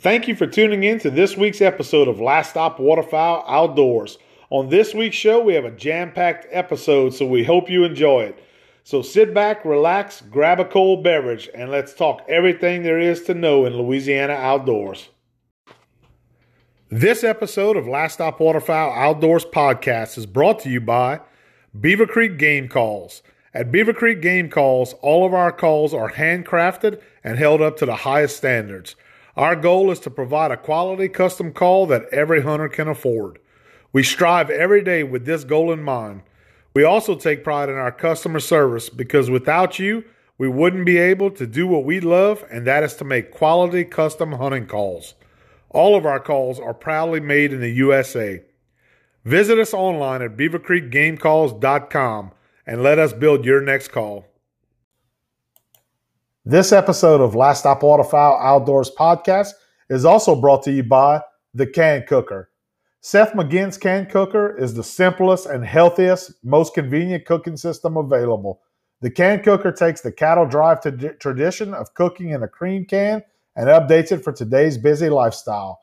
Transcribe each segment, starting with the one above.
Thank you for tuning in to this week's episode of Last Stop Waterfowl Outdoors. On this week's show, we have a jam packed episode, so we hope you enjoy it. So sit back, relax, grab a cold beverage, and let's talk everything there is to know in Louisiana outdoors. This episode of Last Stop Waterfowl Outdoors podcast is brought to you by Beaver Creek Game Calls. At Beaver Creek Game Calls, all of our calls are handcrafted and held up to the highest standards. Our goal is to provide a quality custom call that every hunter can afford. We strive every day with this goal in mind. We also take pride in our customer service because without you, we wouldn't be able to do what we love, and that is to make quality custom hunting calls. All of our calls are proudly made in the USA. Visit us online at beavercreekgamecalls.com and let us build your next call. This episode of Last Stop Waterfowl Outdoors podcast is also brought to you by the Can Cooker. Seth McGinn's Can Cooker is the simplest and healthiest, most convenient cooking system available. The Can Cooker takes the cattle drive t- tradition of cooking in a cream can and updates it for today's busy lifestyle.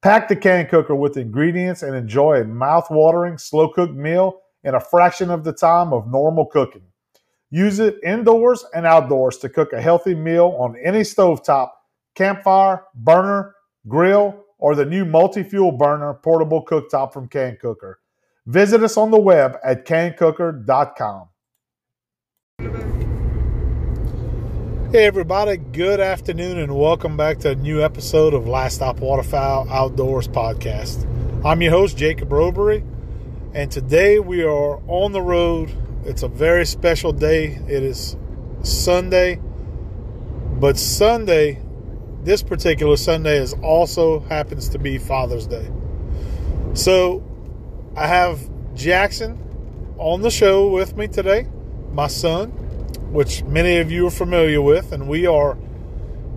Pack the Can Cooker with ingredients and enjoy a mouth-watering, slow-cooked meal in a fraction of the time of normal cooking. Use it indoors and outdoors to cook a healthy meal on any stovetop, campfire, burner, grill, or the new multi-fuel burner portable cooktop from Can Cooker. Visit us on the web at cancooker.com. Hey everybody, good afternoon and welcome back to a new episode of Last Stop Waterfowl Outdoors podcast. I'm your host Jacob Robery and today we are on the road. It's a very special day. It is Sunday, but Sunday this particular Sunday is also happens to be Father's Day. So I have Jackson on the show with me today, my son, which many of you are familiar with, and we are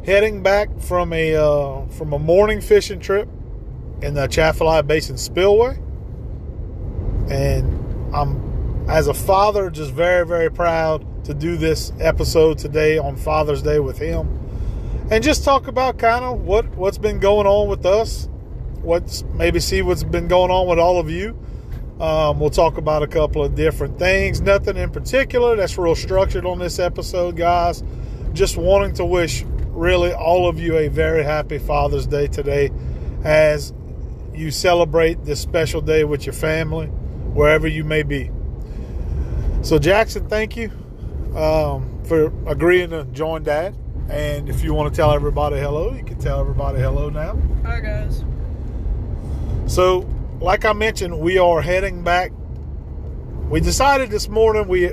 heading back from a uh, from a morning fishing trip in the Atchafalaya Basin Spillway, and I'm as a father just very very proud to do this episode today on Father's Day with him and just talk about kind of what what's been going on with us. What's maybe see what's been going on with all of you. Um, we'll talk about a couple of different things. Nothing in particular that's real structured on this episode, guys. Just wanting to wish really all of you a very happy Father's Day today as you celebrate this special day with your family, wherever you may be. So, Jackson, thank you um, for agreeing to join Dad. And if you want to tell everybody hello, you can tell everybody hello now. Hi, guys. So, like I mentioned, we are heading back. We decided this morning we,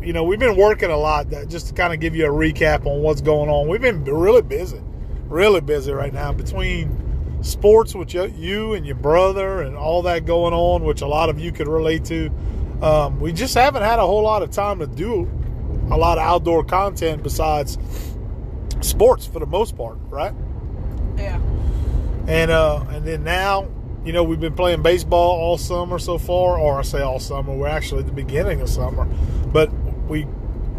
you know, we've been working a lot. That just to kind of give you a recap on what's going on. We've been really busy, really busy right now between sports with you and your brother and all that going on, which a lot of you could relate to. Um, we just haven't had a whole lot of time to do a lot of outdoor content besides sports for the most part, right? Yeah. And uh, and then now, you know, we've been playing baseball all summer so far, or I say all summer. We're actually at the beginning of summer, but we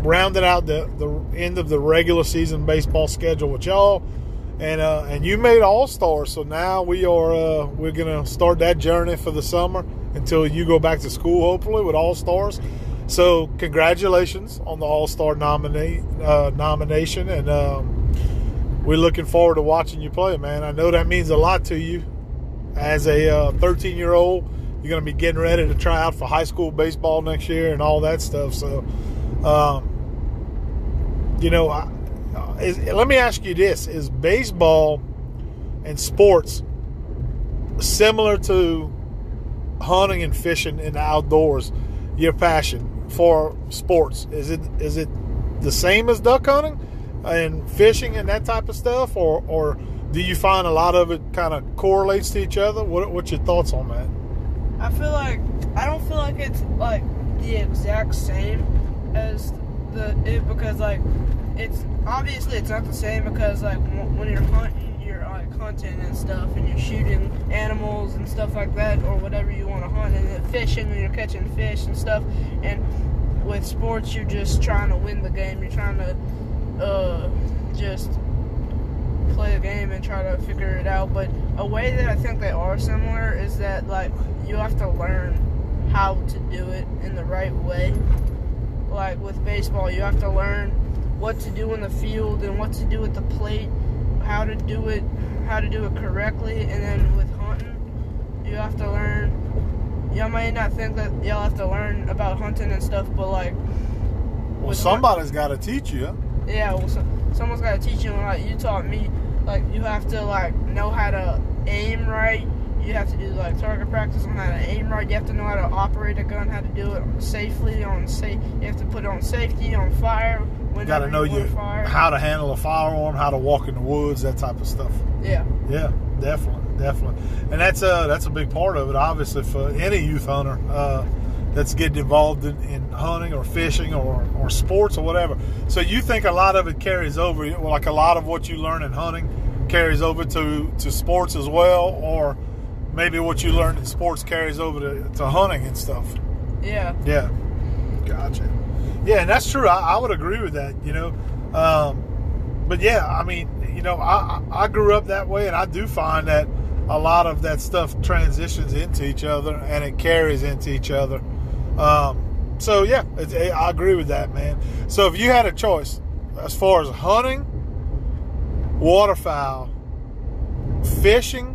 rounded out the the end of the regular season baseball schedule with y'all. And uh, and you made all stars, so now we are uh, we're gonna start that journey for the summer until you go back to school, hopefully with all stars. So congratulations on the All Star nominate uh, nomination, and um, we're looking forward to watching you play, man. I know that means a lot to you as a 13 uh, year old. You're going to be getting ready to try out for high school baseball next year and all that stuff. So, um, you know, I, is, let me ask you this: Is baseball and sports similar to hunting and fishing in the outdoors? Your passion for sports? Is it is it the same as duck hunting and fishing and that type of stuff, or or do you find a lot of it kind of correlates to each other? What what's your thoughts on that? I feel like I don't feel like it's like the exact same as the it because like it's obviously it's not the same because like when you're hunting hunting and stuff, and you're shooting animals and stuff like that, or whatever you want to hunt, and fishing, and you're catching fish and stuff. And with sports, you're just trying to win the game. You're trying to uh, just play a game and try to figure it out. But a way that I think they are similar is that like you have to learn how to do it in the right way. Like with baseball, you have to learn what to do in the field and what to do at the plate, how to do it, how to do it correctly, and then with hunting, you have to learn. Y'all might not think that y'all have to learn about hunting and stuff, but like, Well, somebody's got to teach you. yeah, well, so, someone's got to teach you. and, Like you taught me, like you have to like know how to aim right. You have to do like target practice on how to aim right. You have to know how to operate a gun, how to do it safely on safe. You have to put it on safety, on fire. Got to know you how to handle a firearm, how to walk in the woods, that type of stuff. Yeah, Yeah, definitely, definitely, and that's uh that's a big part of it. Obviously, for any youth hunter uh, that's getting involved in, in hunting or fishing or, or sports or whatever. So you think a lot of it carries over, like a lot of what you learn in hunting carries over to to sports as well, or maybe what you learn in sports carries over to, to hunting and stuff. yeah, Yeah, gotcha. Yeah, and that's true. I, I would agree with that. You know, um, but yeah, I mean, you know, I I grew up that way, and I do find that a lot of that stuff transitions into each other, and it carries into each other. Um, so yeah, it's, I agree with that, man. So if you had a choice as far as hunting, waterfowl, fishing,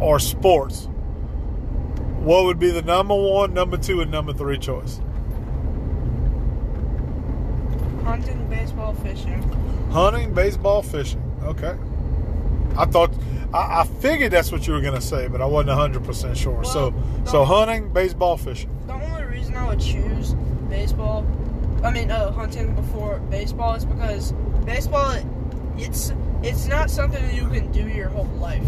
or sports, what would be the number one, number two, and number three choice? Hunting, baseball, fishing. Hunting, baseball, fishing. Okay. I thought, I, I figured that's what you were gonna say, but I wasn't hundred percent sure. so, Well, so no. hunting, baseball, fishing. The only reason I would choose baseball, I mean, uh, hunting before baseball is because baseball, it's it's not something you can do your whole life.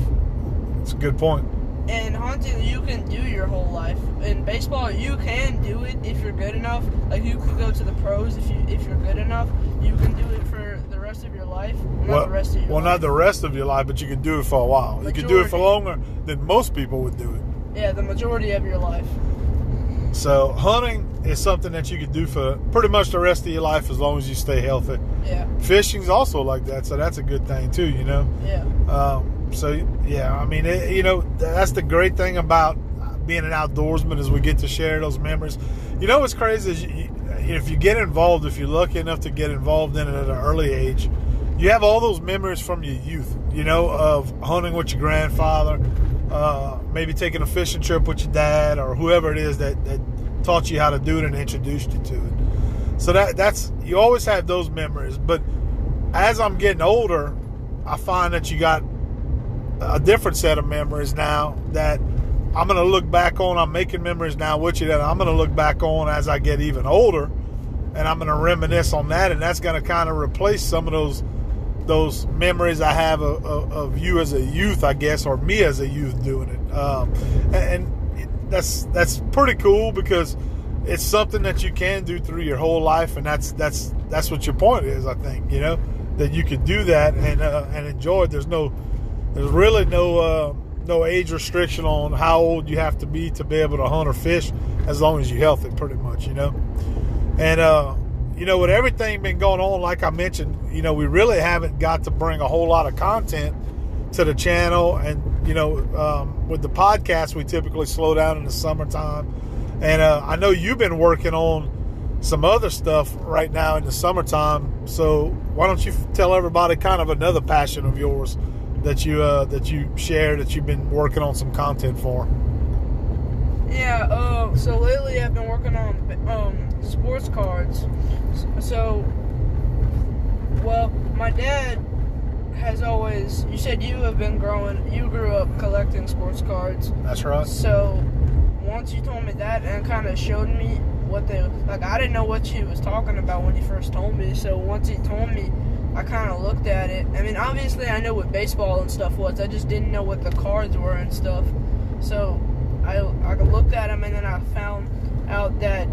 It's a good point. And hunting, you can do your whole life. In baseball, you can do it if you're good enough. Like you could go to the pros if you if you're good enough. You can do it for the rest of your life. Not well, the rest of your well, life. not the rest of your life, but you can do it for a while. You can do it for longer than most people would do it. Yeah, the majority of your life. So, hunting is something that you can do for pretty much the rest of your life as long as you stay healthy. Yeah, Fishing's also like that, so that's a good thing too. You know. yeah, Um, so yeah, I mean, it, you know, that's the great thing about being an outdoorsman is we get to share those memories. You know what's crazy is you, if you get involved, if you're lucky enough to get involved in it at an early age, you have all those memories from your youth. You know, of hunting with your grandfather, uh, maybe taking a fishing trip with your dad or whoever it is that, that taught you how to do it and introduced you to it. So that that's you always have those memories. But as I'm getting older, I find that you got a different set of memories now that I'm going to look back on. I'm making memories now with you that I'm going to look back on as I get even older, and I'm going to reminisce on that, and that's going to kind of replace some of those those memories I have of, of, of you as a youth, I guess, or me as a youth doing it. Um, and, and that's that's pretty cool because it's something that you can do through your whole life, and that's that's that's what your point is. I think you know that you can do that and uh, and enjoy it. There's no there's really no uh, no age restriction on how old you have to be to be able to hunt or fish, as long as you're healthy, pretty much, you know. And uh, you know, with everything been going on, like I mentioned, you know, we really haven't got to bring a whole lot of content to the channel. And you know, um, with the podcast, we typically slow down in the summertime. And uh, I know you've been working on some other stuff right now in the summertime. So why don't you tell everybody kind of another passion of yours that you uh, that you share that you've been working on some content for? yeah. Uh, so lately I've been working on um sports cards. So, well, my dad has always. You said you have been growing. You grew up collecting sports cards. That's right. So once you told me that and kind of showed me what they like, I didn't know what he was talking about when he first told me. So once he told me, I kind of looked at it. I mean, obviously I know what baseball and stuff was. I just didn't know what the cards were and stuff. So I I looked at them and then I found out that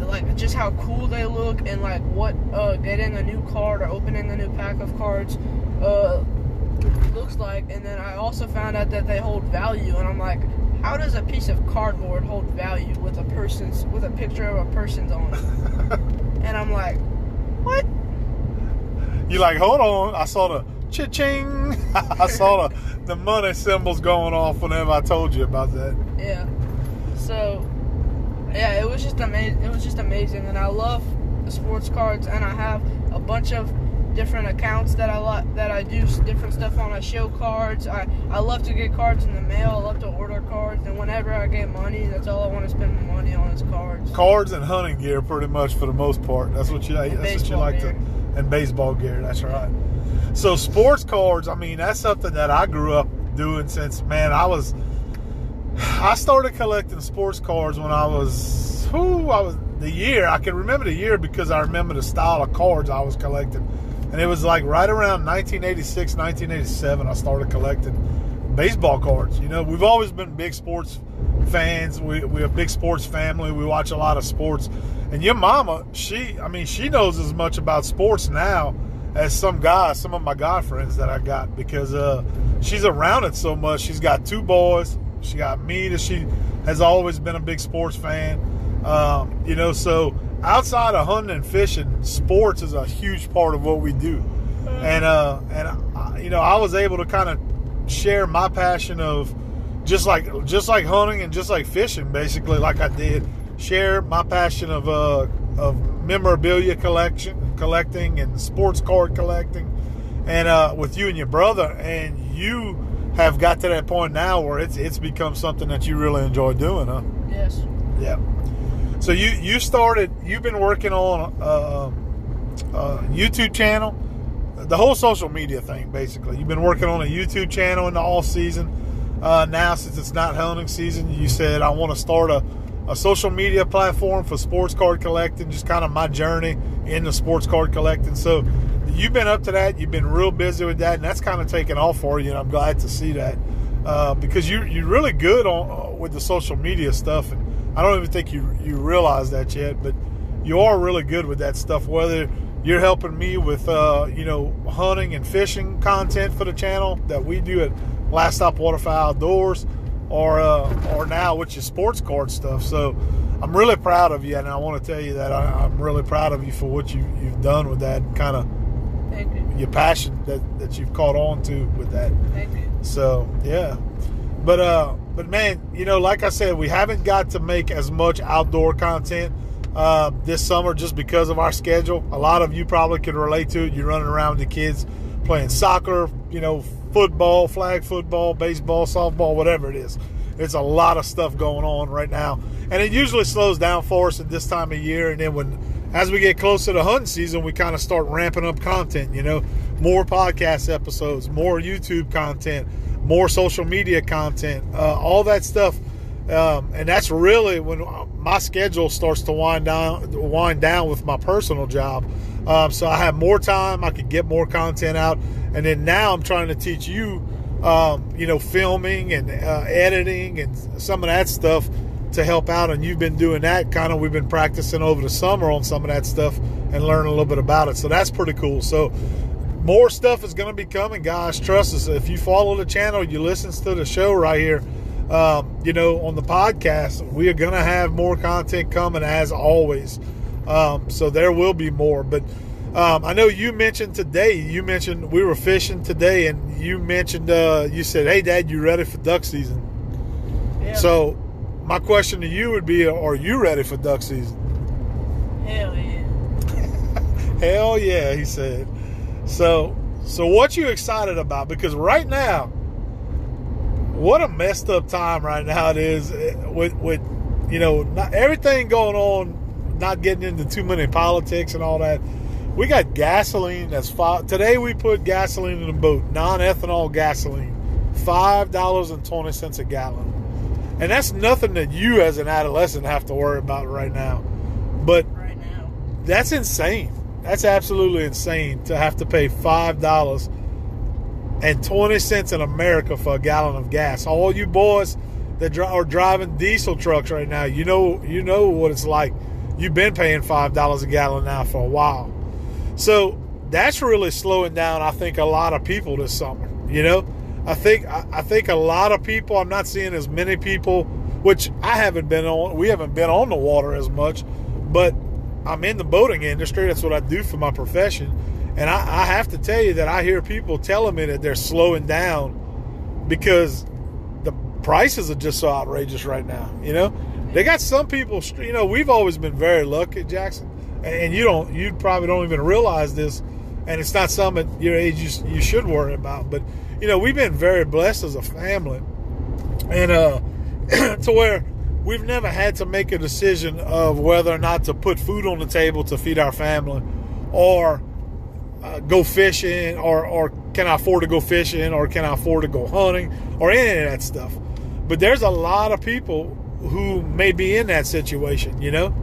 like just how cool they look and like what uh, getting a new card or opening a new pack of cards uh, looks like. And then I also found out that they hold value, and I'm like, how does a piece of cardboard hold value with a person's with a picture of a person's on it? and I'm like, what? You like, hold on. I saw the cha-ching. I saw the, the money symbols going off whenever I told you about that. Yeah. So, yeah, it was just amazing. It was just amazing, and I love the sports cards, and I have a bunch of different accounts that I like that I do different stuff on. I show cards. I I love to get cards in the mail. I love to order cards, and whenever I get money, that's all I want to spend my money on is cards. Cards and hunting gear, pretty much for the most part. That's what you. That's what you like gear. to. And baseball gear. That's right. So sports cards. I mean, that's something that I grew up doing since man. I was. I started collecting sports cards when I was. Who I was the year I can remember the year because I remember the style of cards I was collecting, and it was like right around 1986, 1987. I started collecting baseball cards. You know, we've always been big sports fans. We we're a big sports family. We watch a lot of sports. And your mama, she I mean, she knows as much about sports now as some guys, some of my guy friends that I got because uh, she's around it so much. She's got two boys. She got me that she has always been a big sports fan. Um, you know, so outside of hunting and fishing, sports is a huge part of what we do. And uh, and I, you know, I was able to kind of share my passion of just like just like hunting and just like fishing, basically, like I did. Share my passion of uh, of memorabilia collection, collecting, and sports card collecting, and uh, with you and your brother, and you have got to that point now where it's it's become something that you really enjoy doing, huh? Yes. Yeah. So you you started. You've been working on uh, a YouTube channel, the whole social media thing, basically. You've been working on a YouTube channel in the off season. Uh, now, since it's not hunting season, you said I want to start a, a social media platform for sports card collecting. Just kind of my journey in the sports card collecting. So you've been up to that. You've been real busy with that, and that's kind of taken off for you. And I'm glad to see that uh, because you you're really good on uh, with the social media stuff. And I don't even think you you realize that yet, but you are really good with that stuff. Whether you're helping me with uh, you know hunting and fishing content for the channel that we do at Last Stop Waterfowl Outdoors, or uh, or now with your sports card stuff. So I'm really proud of you, and I want to tell you that I, I'm really proud of you for what you you've done with that kind of you. your passion that that you've caught on to with that. So yeah, but uh, but man, you know, like I said, we haven't got to make as much outdoor content uh, this summer just because of our schedule. A lot of you probably can relate to it. You're running around with the kids playing soccer, you know, football, flag football, baseball, softball, whatever it is. It's a lot of stuff going on right now, and it usually slows down for us at this time of year. And then when, as we get closer to hunting season, we kind of start ramping up content. You know, more podcast episodes, more YouTube content, more social media content, uh, all that stuff. Um, and that's really when my schedule starts to wind down, wind down with my personal job. Um, so I have more time. I can get more content out, and then now I'm trying to teach you, um, you know, filming and uh, editing and some of that stuff to help out. And you've been doing that kind of. We've been practicing over the summer on some of that stuff and learning a little bit about it. So that's pretty cool. So more stuff is going to be coming, guys. Trust us. If you follow the channel, you listen to the show right here. Um, you know, on the podcast, we are going to have more content coming as always. Um, so there will be more. But um, I know you mentioned today. You mentioned we were fishing today, and you mentioned uh, you said, "Hey, Dad, you ready for duck season?" Yeah. So my question to you would be, "Are you ready for duck season?" Hell yeah. Hell yeah, he said. So, so what you excited about? Because right now, what a messed up time right now it is eh, with with you know not everything going on, not getting into too many politics and all that. We got gasoline that's five. Today we put gasoline in the boat, non-ethanol gasoline, five dollars and twenty cents a gallon, and that's nothing that you as an adolescent have to worry about right now. But Right now. that's insane. That's absolutely insane to have to pay five dollars and twenty cents in America for a gallon of gas. All you boys that are driving diesel trucks right now, you know, you know what it's like. You've been paying five dollars a gallon now for a while, so that's really slowing down. I think a lot of people this summer. You know, I think I, I think a lot of people. I'm not seeing as many people, which I haven't been on. We haven't been on the water as much, but I'm in the boating industry. That's what I do for my profession. And I, I have to tell you that I hear people telling me that they're slowing down because the prices are just so outrageous right now. You know, they got some people. You know, we've always been very lucky, Jackson, and you don't. You probably don't even realize this, and it's not something at your age you, you should worry about. But you know, we've been very blessed as a family, and uh, to where we've never had to make a decision of whether or not to put food on the table to feed our family, or uh, go fishing, or or can I afford to go fishing, or can I afford to go hunting, or any of that stuff. But there's a lot of people who may be in that situation, you know,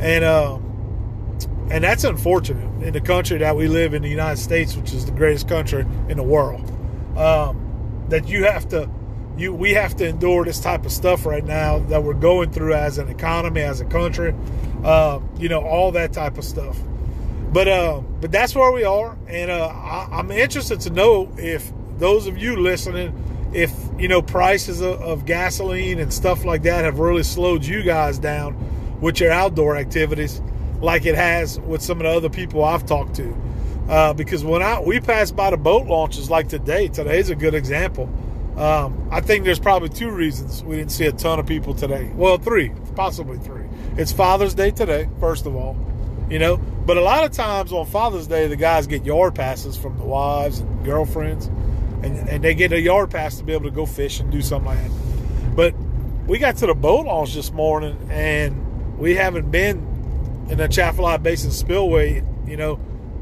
and uh, and that's unfortunate in the country that we live in, the United States, which is the greatest country in the world. Um, that you have to, you we have to endure this type of stuff right now that we're going through as an economy, as a country, uh, you know, all that type of stuff. But uh, but that's where we are, and uh, I, I'm interested to know if those of you listening if you know prices of, of, gasoline and stuff like that have really slowed you guys down with your outdoor activities like it has with some of the other people I've talked to. Uh, because when I we pass by the boat launches like today, today's a good example. Um, I think there's probably two reasons we didn't see a ton of people today. Well, three, possibly three. It's Father's Day today, first of all, you know. But a lot of times on Father's Day, the guys get yard passes from the wives and girlfriends and, and they get a yard pass to be able to go fish and do something like that. But we got to the boat launch this morning, and we haven't been in the Atchafalaya Basin spillway, you know,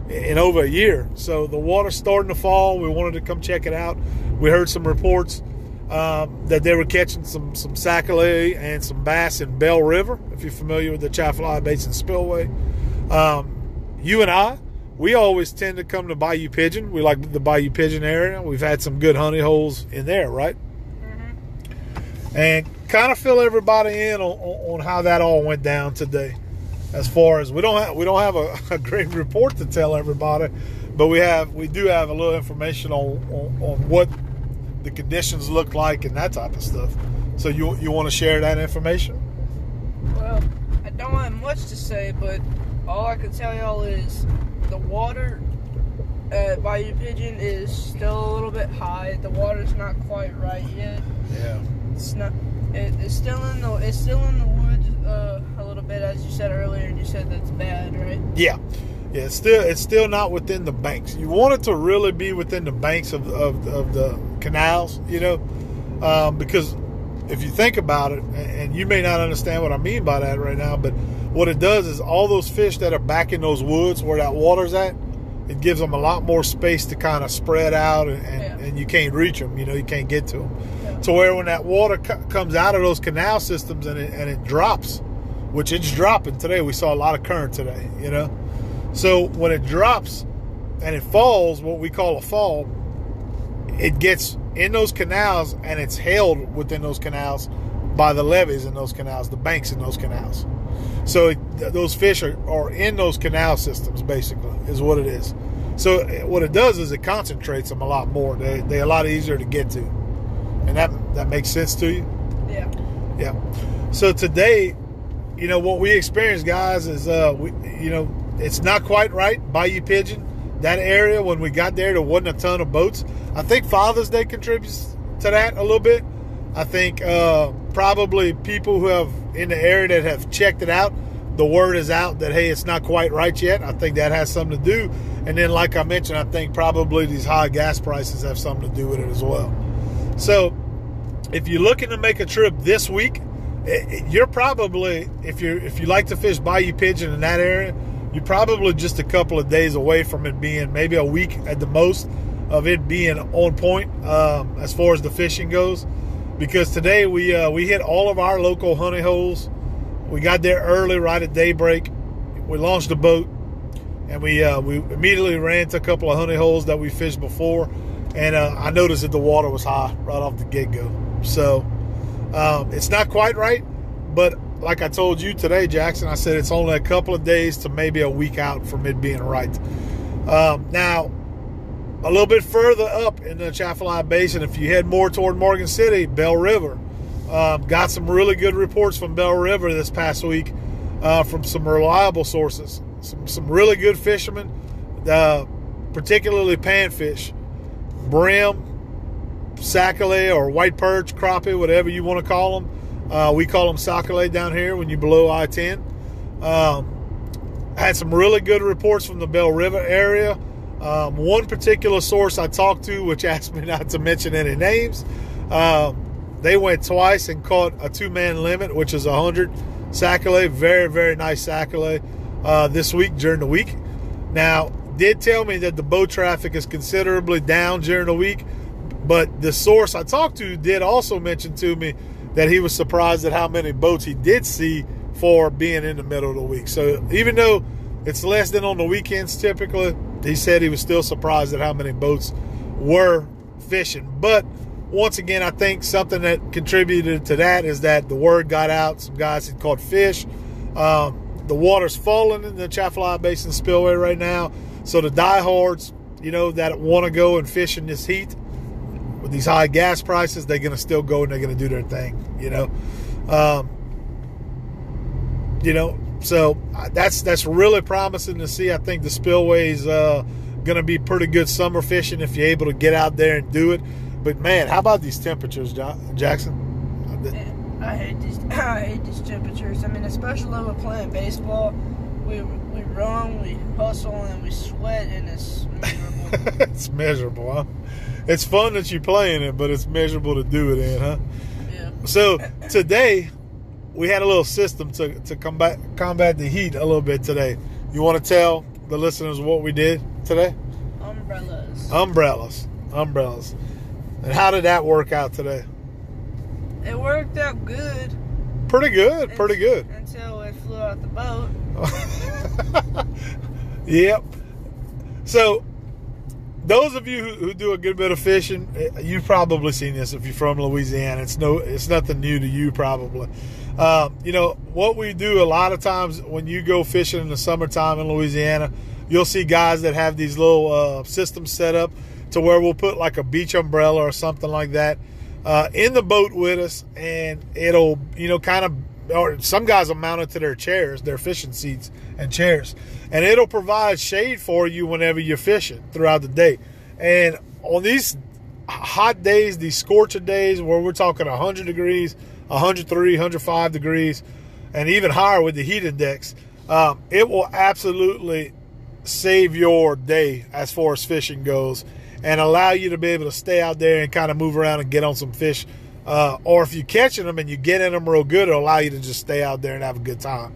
in over a year. So the water's starting to fall. We wanted to come check it out. We heard some reports um, that they were catching some some sac-a-lait and some bass in Belle River. If you're familiar with the Atchafalaya Basin spillway, um, you and I we always tend to come to Bayou Pigeon. We like the Bayou Pigeon area. We've had some good honey holes in there, right? Mm-hmm. And kind of fill everybody in on, on, how that all went down today. As far as we don't have, we don't have a, a, great report to tell everybody, but we have we do have a little information on, on, on what the conditions look like and that type of stuff. So you you want to share that information? Well, I don't have much to say, but all I can tell y'all is the water at Bayou Pigeon is still a little bit high. The water's not quite right yet. Yeah. It's not. It, it's still in the. It's still in the woods uh, bit, as you said earlier, and you said that's bad, right? Yeah. Yeah, it's still it's still not within the banks. You want it to really be within the banks of of, of the canals, you know, um, because if you think about it, and you may not understand what I mean by that right now, but what it does is all those fish that are back in those woods where that water's at, it gives them a lot more space to kind of spread out and, and, yeah. and you can't reach them. You know, you can't get to them. Yeah. To where when that water comes out of those canal systems and it, and it drops, which it's dropping today, we saw a lot of current today, you know. So when it drops and it falls, what we call a fall, it gets in those canals and it's held within those canals by the levees in those canals, the banks in those canals. So those fish are, are in those canal systems, basically, is what it is. So eh, what it does is it concentrates them a lot more. They, they're a lot easier to get to. And that, that makes sense to you? Yeah. Yeah. So today, you know, what we experienced, guys, is, uh, we, you know, it's not quite right. Bayou Pigeon, that area, when we got there, there wasn't a ton of boats. I think Father's Day contributes to that a little bit. I think uh, probably people who have in the area that have checked it out, the word is out that hey, it's not quite right yet. I think that has something to do. And then, like I mentioned, I think probably these high gas prices have something to do with it as well. So, if you're looking to make a trip this week, you're probably if you if you like to fish Bayou Pigeon in that area, you're probably just a couple of days away from it being maybe a week at the most of it being on point um, as far as the fishing goes because today we uh, we hit all of our local honey holes. We got there early, right at daybreak. We launched a boat, and we uh, we immediately ran to a couple of honey holes that we fished before, and uh, I noticed that the water was high right off the get go. So um, it's not quite right, but like I told you today, Jackson, I said it's only a couple of days to maybe a week out from it being right. Um, now a little bit further up in the Atchafalaya Basin, if you head more toward Morgan City, Belle River, uh, got some really good reports from Belle River this past week uh, from some reliable sources. Some, some really good fishermen. Uh, particularly panfish, brim, sac-a-lait or white perch, crappie, whatever you want to call them. Uh, we call them sac-a-lait down here when you below I-10. Um, had some really good reports from the Belle River area. Um, one particular source I talked to, which asked me not to mention any names, um, they went twice and caught a two-man limit, which is 100 sac-a-lait. Very, very nice sac-a-lait uh, this week during the week. Now, did tell me that the boat traffic is considerably down during the week, but the source I talked to did also mention to me that he was surprised at how many boats he did see for being in the middle of the week. So even though it's less than on the weekends typically, he said he was still surprised at how many boats were fishing. But once again, I think something that contributed to that is that the word got out. Some guys had caught fish. Um, the water's falling in the Atchafalaya Basin Spillway right now. So the diehards, you know, that want to go and fish in this heat with these high gas prices, they're going to still go and they're going to do their thing, you know. Um, you know, so uh, that's that's really promising to see. I think the spillway's uh, going to be pretty good summer fishing if you're able to get out there and do it. But man, how about these temperatures, Jackson? I hate these. I hate these temperatures. I mean, especially when we're playing baseball, we we run, we hustle, and we sweat, and it's miserable. it's miserable, huh? It's fun that you're playing it, but it's miserable to do it in, huh? Yeah. So today, we had a little system to to combat combat the heat a little bit today. You want to tell the listeners what we did today? Umbrellas. Umbrellas. Umbrellas. And how did that work out today? It worked out good. Pretty good. Pretty good. Until it flew out the boat. yep. So, those of you who, who, do a good bit of fishing, eh, you've probably seen this if you're from Louisiana. It's no, it's nothing new to you probably. Uh, you know what we do a lot of times when you go fishing in the summertime in Louisiana, you'll see guys that have these little uh, systems set up to where we'll put like a beach umbrella or something like that uh, in the boat with us, and it'll you know kind of or some guys will mount it to their chairs, their fishing seats and chairs, and it'll provide shade for you whenever you're fishing throughout the day. And on these hot days, these scorching days where we're talking 100 degrees, 103, 105 degrees, and even higher with the heat index, um, it will absolutely save your day as far as fishing goes and allow you to be able to stay out there and kind of move around and get on some fish. Uh, or if you're catching them and you get in them real good, it'll allow you to just stay out there and have a good time.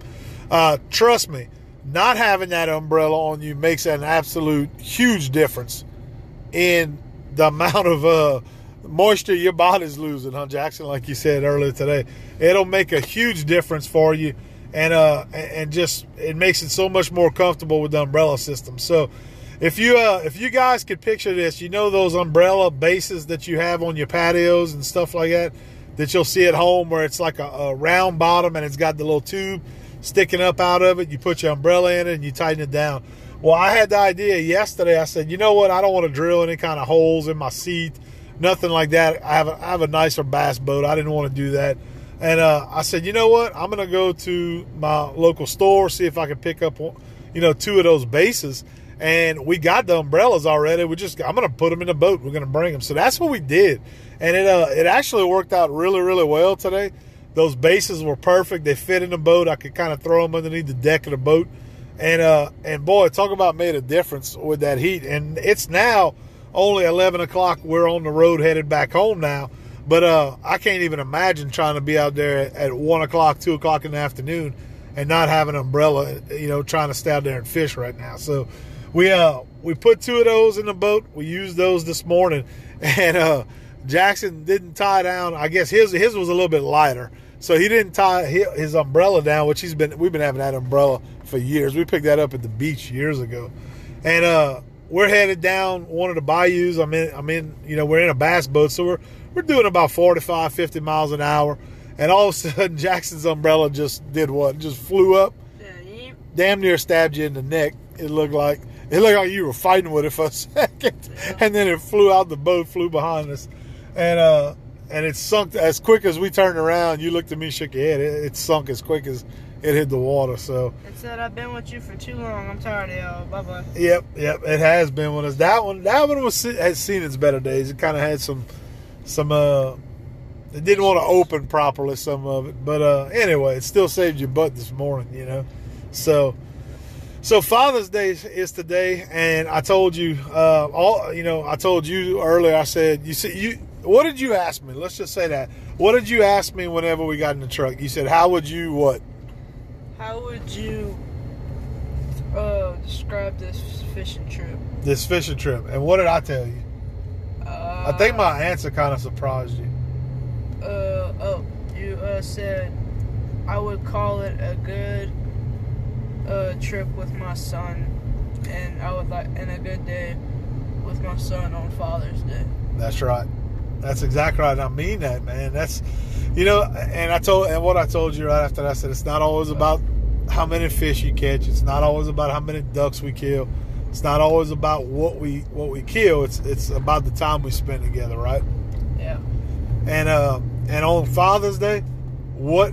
Uh, trust me, not having that umbrella on you makes an absolute huge difference in the amount of uh, moisture your body's losing, huh, Jackson? Like you said earlier today, it'll make a huge difference for you, and uh, and just it makes it so much more comfortable with the umbrella system. So if you uh, if you guys could picture this, you know those umbrella bases that you have on your patios and stuff like that that you'll see at home where it's like a, a round bottom and it's got the little tube sticking up out of it. You put your umbrella in it and you tighten it down. Well, I had the idea yesterday. I said, you know what? I don't want to drill any kind of holes in my seat, nothing like that. I have a, I have a nicer bass boat. I didn't want to do that. And uh, I said, you know what? I'm going to go to my local store, see if I can pick up, you know, two of those bases and we got the umbrellas already. We just I'm gonna put them in the boat. We're gonna bring them. So that's what we did, and it uh, it actually worked out really really well today. Those bases were perfect. They fit in the boat. I could kind of throw them underneath the deck of the boat, and uh and boy, talk about made a difference with that heat. And it's now only 11 o'clock. We're on the road headed back home now. But uh, I can't even imagine trying to be out there at one o'clock, two o'clock in the afternoon, and not have an umbrella. You know, trying to stay out there and fish right now. So we uh we put two of those in the boat. We used those this morning, and uh, Jackson didn't tie down. I guess his his was a little bit lighter, so he didn't tie his umbrella down, which he's been we've been having that umbrella for years. We picked that up at the beach years ago, and uh, we're headed down one of the bayous. I'm in I'm in you know we're in a bass boat, so we're we're doing about 45, 50 miles an hour, and all of a sudden Jackson's umbrella just did what? Just flew up, damn near stabbed you in the neck. It looked like it looked like you were fighting with it for a second, yeah. and then it flew out the boat, flew behind us, and uh, and it sunk as quick as we turned around. You looked at me, shook your head. It, it sunk as quick as it hit the water. So It said I've been with you for too long. I'm tired of y'all. Bye bye. Yep, yep, it has been with us. That one, that one was has seen its better days. It kind of had some, some. uh It didn't want to open properly, some of it, but uh anyway, it still saved your butt this morning, you know. So, so Father's Day is- today, and I told you, uh all you know, I told you earlier. I said, you see, you. What did you ask me? Let's just say that. What did you ask me whenever we got in the truck? You said, "How would you what?" How would you uh, describe this fishing trip? This fishing trip, and what did I tell you? Uh, I think my answer kind of surprised you. Uh oh, you uh, said I would call it a good uh, trip with my son, and I would like and a good day with my son on Father's Day. That's right. That's exactly right. I mean that, man. That's you know, and I told and what I told you right after that I said it's not always about how many fish you catch. It's not always about how many ducks we kill. It's not always about what we what we kill. It's it's about the time we spend together, right? Yeah. And uh and on Father's Day, what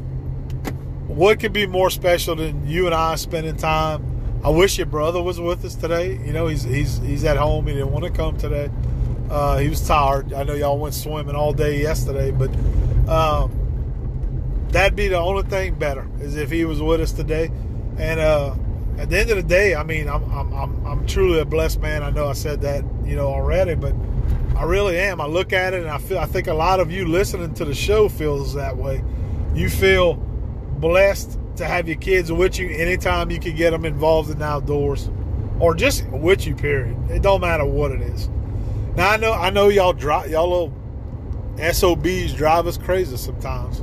what could be more special than you and I spending time? I wish your brother was with us today. You know, he's he's he's at home. He didn't want to come today. Uh, he was tired. I know y'all went swimming all day yesterday, but um, that'd be the only thing better is if he was with us today. And uh, at the end of the day, I mean, I'm, I'm I'm I'm truly a blessed man. I know I said that you know already, but I really am. I look at it and I feel. I think a lot of you listening to the show feels that way. You feel blessed to have your kids with you anytime you can get them involved in the outdoors, or just with you. Period. It don't matter what it is. Now I know I know y'all drive y'all little SOBs drive us crazy sometimes.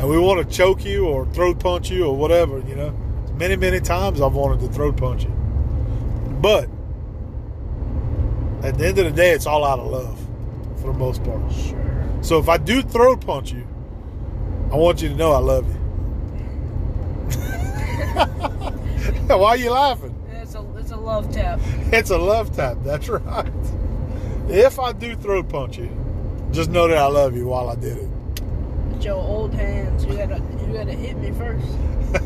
And we want to choke you or throat punch you or whatever, you know. Many, many times I've wanted to throat punch you. But at the end of the day, it's all out of love for the most part. Sure. So if I do throat punch you, I want you to know I love you. Why are you laughing? It's a it's a love tap. It's a love tap. That's right. If I do throat punch you, just know that I love you while I did it. With your old hands, you gotta you gotta hit me first.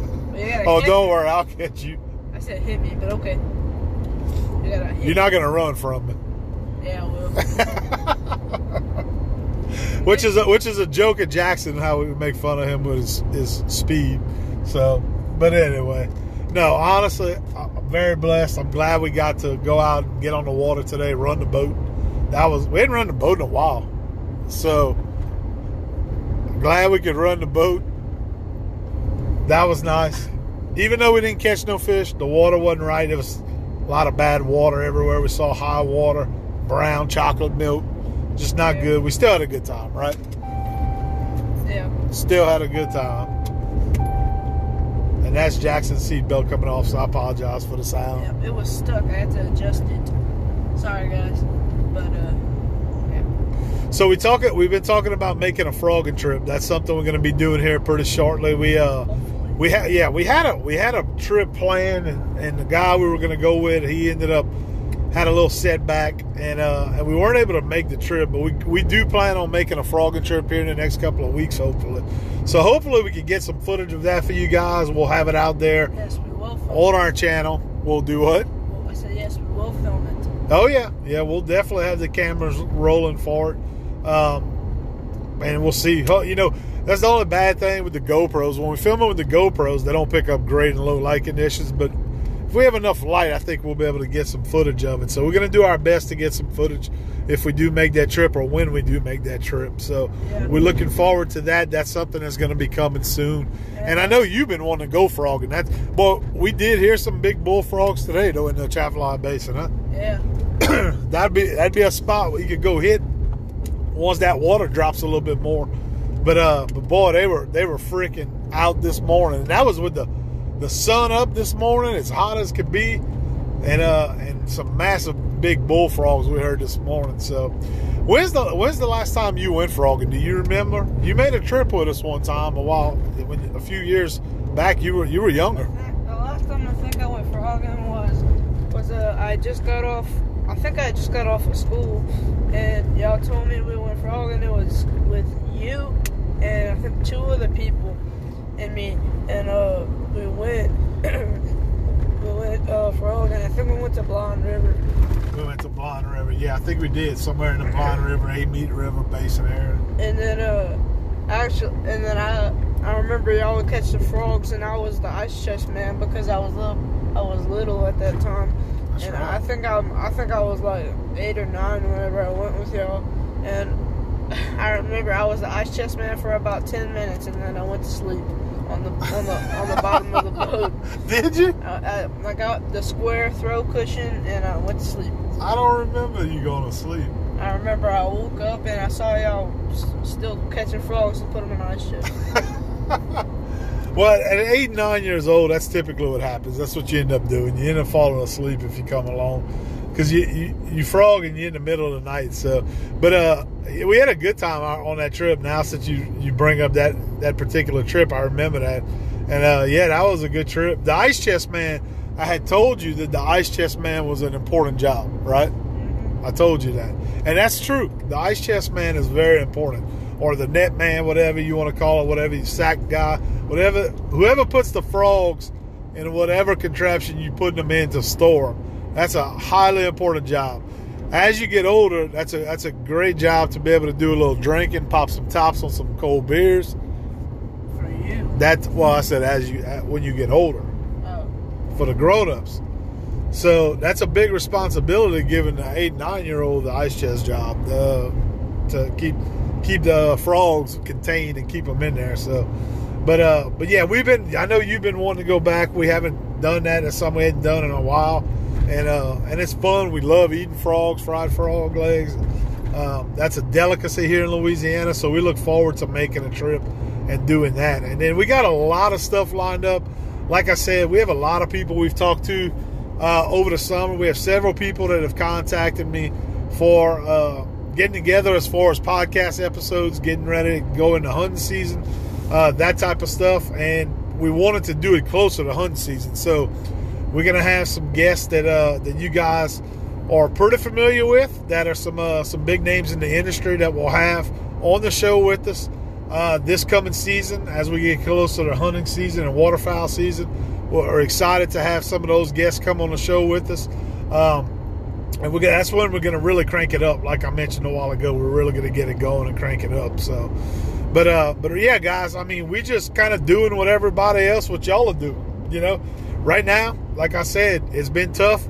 Oh, don't me. worry, I'll catch you. I said hit me, but okay. You gotta hit. You're not gonna run from me. Yeah, I will. which is a, which is a joke at Jackson how we make fun of him with his, his speed. So, but anyway, no, honestly, I'm very blessed. I'm glad we got to go out and get on the water today, run the boat. That was we hadn't run the boat in a while, so I'm glad we could run the boat. That was nice. Even though we didn't catch no fish, the water wasn't right. There was a lot of bad water everywhere. We saw high water, brown chocolate milk, just not Yeah. good. We still had a good time, right? Yeah. Still had a good time. And that's Jackson's seatbelt coming off, so I apologize for the sound. Yep, it was stuck. I had to adjust it. Sorry, guys. But, uh, yeah. So we talk. We've been talking about making a frogging trip. That's something we're going to be doing here pretty shortly. We uh, Hopefully. we had yeah, we had a we had a trip planned, and, and the guy we were going to go with, he ended up had a little setback, and uh, and we weren't able to make the trip. But we we do plan on making a frogging trip here in the next couple of weeks, hopefully. So hopefully we can get some footage of that for you guys. We'll have it out there Yes, we will film on our channel. We'll do what? Well, I said yes, we will film it. Oh yeah, yeah. We'll definitely have the cameras rolling for it, um, and we'll see. You know, that's the only bad thing with the GoPros. When we film it with the GoPros, they don't pick up great in low light conditions. But if we have enough light, I think we'll be able to get some footage of it. So we're gonna do our best to get some footage if we do make that trip or when we do make that trip. So Yeah. we're looking forward to that. That's something that's gonna be coming soon. And I know you've been wanting to go frogging. That's well, we did hear some big bullfrogs today though in the Atchafalaya Basin, huh? Yeah. that'd be that'd be a spot where you could go hit once that water drops a little bit more. But uh, but boy, they were they were freaking out this morning. And that was with the the sun up this morning, as hot as could be, and uh and some massive big bullfrogs we heard this morning. So when's the when's the last time you went frogging? Do you remember? You made a trip with us one time a while a few years back. You were you were younger. The last time I think I went frogging was was uh, I just got off. I think I just got off of school, and y'all told me we went frogging. It was with you and I think two other people, and me, and uh, we went. we went uh, frog, and I think we went to Blind River. We went to Blind River. Yeah, I think we did somewhere in the Blind River, Amite River basin area. And then uh, actually, and then I I remember y'all would catch the frogs, and I was the ice chest man because I was little. I was little at that time, That's and right. I think I'm, I think I was like eight or nine whenever I went with y'all, and I remember I was the ice chest man for about ten minutes, and then I went to sleep on the on the on the bottom of the boat. Did you? I, I, I got the square throw cushion, and I went to sleep. I don't remember you going to sleep. I remember I woke up and I saw y'all s- still catching frogs and put them in ice chest. Well, at eight, nine years old, that's typically what happens. That's what you end up doing. You end up falling asleep if you come along because you, you you frog and you're in the middle of the night. So, but uh, we had a good time on that trip. Now since you you bring up that that particular trip, I remember that, and uh, yeah, that was a good trip. The ice chest man, I had told you that the ice chest man was an important job, right? I told you that. And that's true. The ice chest man is very important. Or the net man, whatever you want to call it, whatever you sack guy, whatever whoever puts the frogs in whatever contraption you put them in to store 'em, that's a highly important job. As you get older, that's a that's a great job to be able to do a little drinking, pop some tops on some cold beers. For you. That's well, I said as you when you get older Oh. for the grown-ups. So that's a big responsibility giving the eight, nine year old the ice chest job uh, to keep keep the frogs contained and keep them in there. So, but uh, but yeah, we've been. I know you've been wanting to go back. We haven't done that. It's something we hadn't done in a while, and uh, and it's fun. We love eating frogs, fried frog legs. Um, that's a delicacy here in Louisiana. So we look forward to making a trip and doing that. And then we got a lot of stuff lined up. Like I said, we have a lot of people we've talked to uh, over the summer. We have several people that have contacted me for uh, getting together as far as podcast episodes, getting ready to go into hunting season, uh, that type of stuff. And we wanted to do it closer to hunting season. So we're gonna have some guests that uh, that you guys are pretty familiar with. That are some uh, some big names in the industry that we'll have on the show with us uh, this coming season as we get closer to hunting season and waterfowl season. We're excited to have some of those guests come on the show with us. Um, and we're gonna, that's when we're going to really crank it up. Like I mentioned a while ago, we're really going to get it going and crank it up. So, but uh, but yeah, guys, I mean, we just kind of doing what everybody else, what y'all are doing. You know, right now, like I said, it's been tough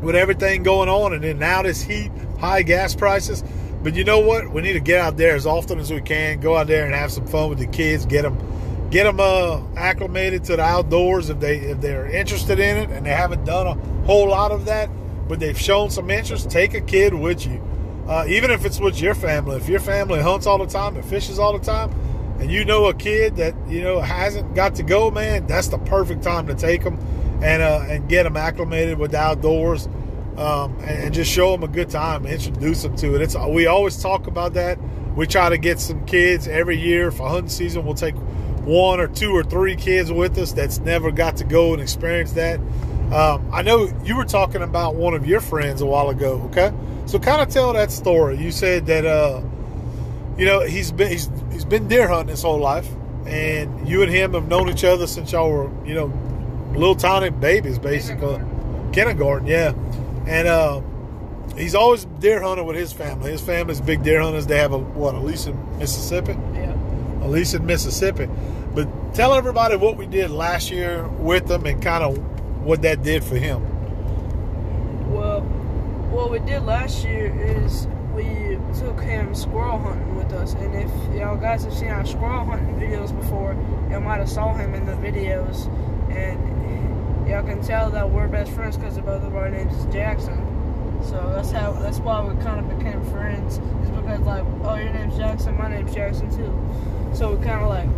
with everything going on, and then now this heat, high gas prices. But you know what? We need to get out there as often as we can. Go out there and have some fun with the kids. Get them, get them uh, acclimated to the outdoors if they if they're interested in it, and they haven't done a whole lot of that, but they've shown some interest. Take a kid with you, uh, even if it's with your family. If your family hunts all the time and fishes all the time, and you know a kid that you know hasn't got to go, man, that's the perfect time to take them and uh, and get them acclimated with the outdoors um, and, and just show them a good time, introduce them to it. It's we always talk about that. We try to get some kids every year for hunting season. We'll take one or two or three kids with us that's never got to go and experience that. Um, I know you were talking about one of your friends a while ago. Okay, so kind of tell that story. You said that uh, you know he's been he's, he's been deer hunting his whole life, and you and him have known each other since y'all were you know little tiny babies, basically. Kindergarten, yeah. And uh, he's always deer hunting with his family. His family's big deer hunters. They have a what, Elise in Mississippi? Yeah. Elise in Mississippi. But tell everybody what we did last year with them and kind of what that did for him. Well, what we did last year is we took him squirrel hunting with us, and if y'all guys have seen our squirrel hunting videos before, y'all might have saw him in the videos, and y'all can tell that we're best friends because both of our names is Jackson. So that's how that's why we kind of became friends. Is because like, oh, your name's Jackson, my name's Jackson too. So we kind of like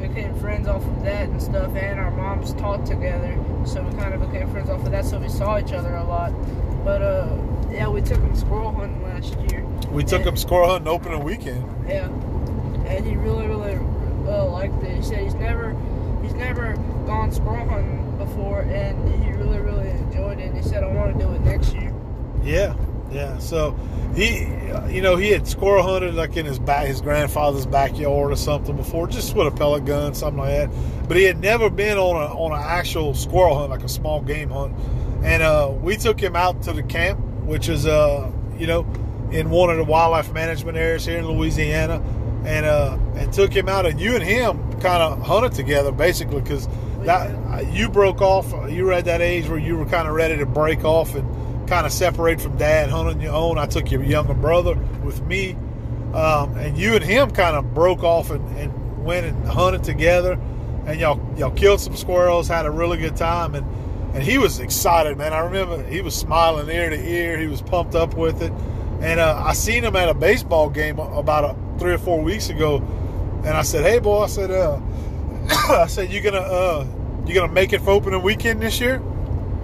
became friends off of that and stuff, and our moms taught together, so we kind of became friends off of that. So we saw each other a lot. But uh, yeah, we took him squirrel hunting last year. We took And- him squirrel hunting opening weekend. Yeah, and he really, really uh, liked it. He said he's never, he's never gone squirrel hunting before, and he really, really enjoyed it. And he said, "I want to do it next year." Yeah, Yeah, so he, you know, he had squirrel hunted like in his back, his grandfather's backyard or something before, just with a pellet gun, something like that. But he had never been on a on an actual squirrel hunt, like a small game hunt. And uh, we took him out to the camp, which is, uh, you know, in one of the wildlife management areas here in Louisiana, and uh, and took him out, and you and him kind of hunted together, basically, because that you broke off. You were at that age where you were kind of ready to break off and kind of separate from dad, hunting your own. I took your younger brother with me, um, and you and him kind of broke off and, and went and hunted together, and y'all y'all killed some squirrels, had a really good time, and and he was excited, man. I remember he was smiling ear to ear. He was pumped up with it, and uh, I seen him at a baseball game about a, three or four weeks ago, and I said, "Hey, boy," I said, uh, "I said you gonna uh, you gonna make it for opening weekend this year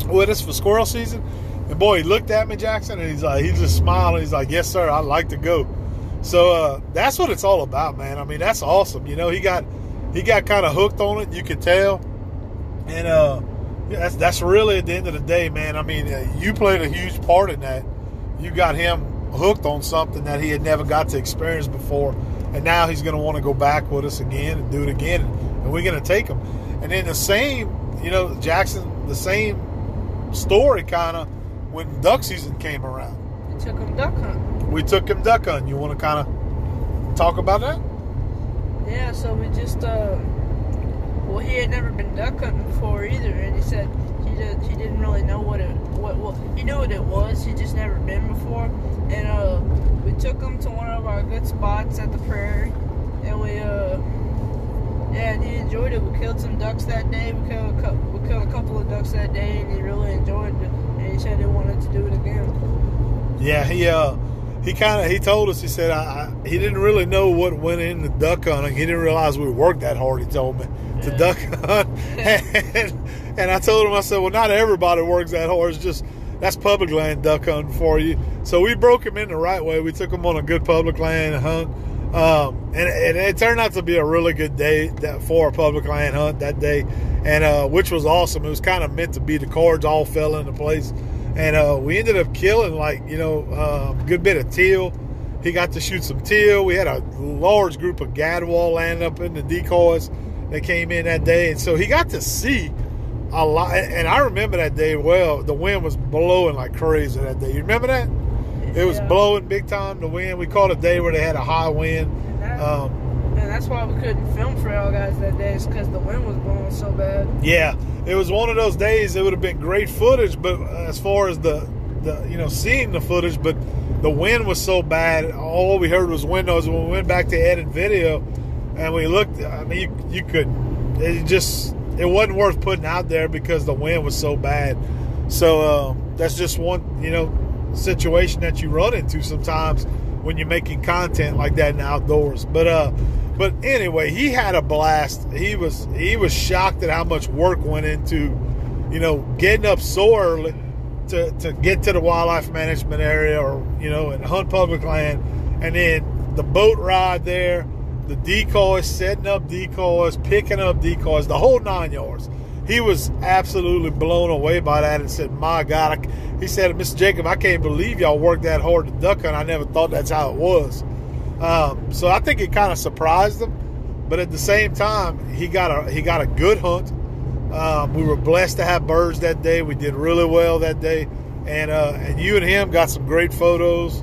with us for squirrel season?" And boy, he looked at me, Jackson, and he's like, he just smiled. He's like, "Yes, sir. I'd like to go." So uh, that's what it's all about, man. I mean, that's awesome. You know, he got he got kind of hooked on it. You could tell, and uh, yeah, that's that's really at the end of the day, man. I mean, uh, you played a huge part in that. You got him hooked on something that he had never got to experience before, and now he's going to want to go back with us again and do it again, and we're going to take him. And then the same, you know, Jackson, the same story kind of when duck season came around. We took him duck hunting. We took him duck hunting. You want to kind of talk about that? Yeah, so we just uh, well, he had never been duck hunting before either, and he said he did, he didn't really know what it what well he knew what it was, he just never been before, and uh, we took him to one of our good spots at the prairie, and we uh. Yeah, and he enjoyed it. We killed some ducks that day. We killed a couple, we killed a couple of ducks that day, and he really enjoyed it. And he said he wanted to do it again. Yeah, he uh he kind of he told us he said I, I, he didn't really know what went into duck hunting. He didn't realize we worked that hard. He told me to Yeah. duck hunt, and, and I told him I said, well, not everybody works that hard. It's just that's public land duck hunting for you. So we broke him in the right way. We took him on a good public land hunt, um, and, and it turned out to be a really good day that for a public land hunt that day, and uh, which was awesome. It was kind of meant to be. The cards all fell into place, and uh, we ended up killing like you know a good bit of teal. He got to shoot some teal. We had a large group of gadwall landing up in the decoys that came in that day, and so he got to see a lot. And I remember that day well. The wind was blowing like crazy that day. You remember that? It was Yeah. blowing big time. The wind. We caught a day where they had a high wind. And, that, Um, and that's why we couldn't film for y'all guys that day, is because the wind was blowing so bad. yeah, it was one of those days. It would have been great footage, but as far as the the you know seeing the footage, but the wind was so bad. All we heard was windows. When we went back to edit video, and we looked, I mean, you, you could. It just it wasn't worth putting out there because the wind was so bad. So um, that's just one you know situation that you run into sometimes when you're making content like that in the outdoors. But uh, but anyway, he had a blast. He was he was shocked at how much work went into you know getting up so early to, to get to the wildlife management area or you know and hunt public land and then the boat ride there the decoys setting up decoys picking up decoys the whole nine yards. He was absolutely blown away by that and said my god he said mr jacob i can't believe y'all worked that hard to duck hunt i never thought that's how it was. Um, so i think it kind of surprised him but at the same time he got a he got a good hunt. Um, we were blessed to have birds that day. We did really well that day, and uh, and you and him got some great photos.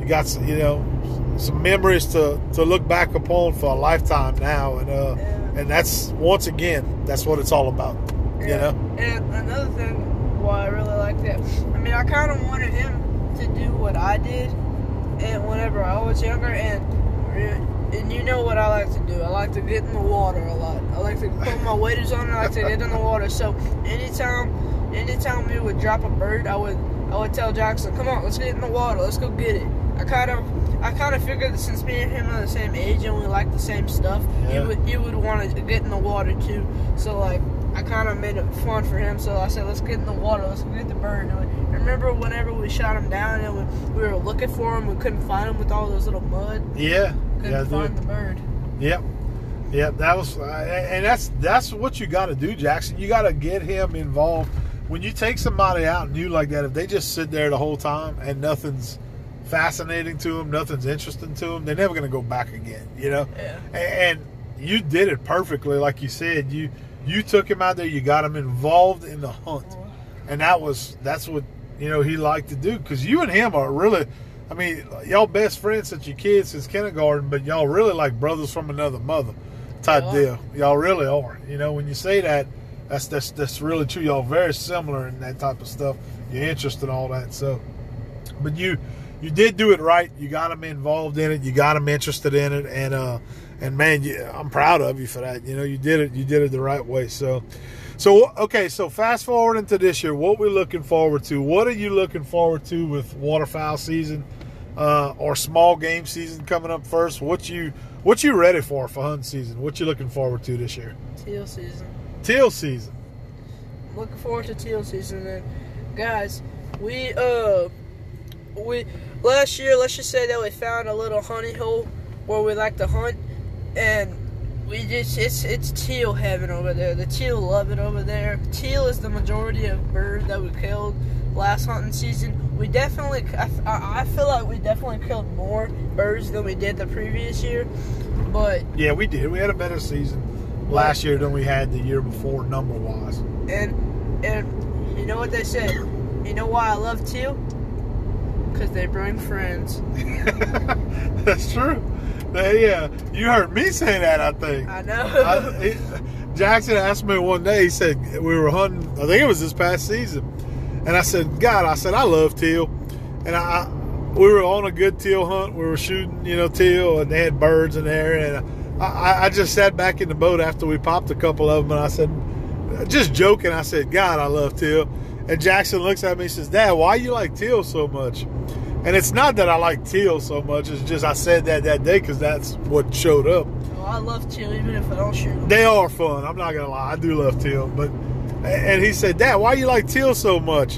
You got some, you know some memories to to look back upon for a lifetime now, and uh, Yeah. and that's once again that's what it's all about. You know, And another thing why I really like that, I mean, I kind of wanted him to do what I did, and whenever I was younger, and and you know what I like to do. I like to get in the water a lot. I like to put my waders on. and I like to get in the water. So anytime, anytime we would drop a bird, I would I would tell Jackson, "Come on, let's get in the water. Let's go get it." I kind of I kind of figured that since me and him are the same age and we like the same stuff, Yeah. he would he would want to get in the water too. So like I kind of made it fun for him. So I said, let's get in the water. Let's get the bird. And we- remember whenever we shot him down and we, we were looking for him, we couldn't find him with all those little mud. yeah, Couldn't yeah, find the bird. Yep. Yep, that was, uh, and that's that's what you got to do, Jackson. You got to get him involved when you take somebody out and you like that, if they just sit there the whole time and nothing's fascinating to them, nothing's interesting to them, they're never going to go back again. You know. Yeah. And, and you did it perfectly, like you said. You you took him out there, you got him involved in the hunt, uh-huh. and that was that's what you know he liked to do because you and him are really. I mean, y'all best friends since your kids since kindergarten, but y'all really like brothers from another mother type deal. Y'all really are. You know, when you say that, that's that's that's really true. Y'all very similar in that type of stuff. Your interest in all that. So, but you you did do it right. You got them involved in it. You got them interested in it, and uh, and man, you, I'm proud of you for that. You know, you did it. You did it the right way. So, so okay. So fast forward into this year, what we're looking forward to? What are you looking forward to with waterfowl season uh, or small game season coming up first? What you what you ready for for hunting season? What you looking forward to this year? Teal season. Teal season. looking forward to teal season and guys we uh we last year let's just say that we found a little honey hole where we like to hunt and we just it's it's teal heaven over there the teal love it over there teal is the majority of birds that we killed last hunting season we definitely I, I I feel like we definitely killed more birds than we did the previous year but Yeah, we did. We had a better season last year than we had the year before, number wise. And and you know what they say? You know why I love teal? Because they bring friends. That's true. They, uh, you heard me say that, I think. I know. I, he, Jackson asked me one day, he said, we were hunting, I think it was this past season. And I said, God, I said, I love teal. And I, we were on a good teal hunt. We were shooting, you know, teal, and they had birds in there. And I, I just sat back in the boat after we popped a couple of them, and I said, just joking, I said, God, I love teal. And Jackson looks at me and says, Dad, why you like teal so much? And it's not that I like teal so much. It's just I said that that day because that's what showed up. well, I love teal even if I don't shoot 'em. They are fun. I'm not gonna lie. I do love teal, but and he said, Dad, why you like teal so much?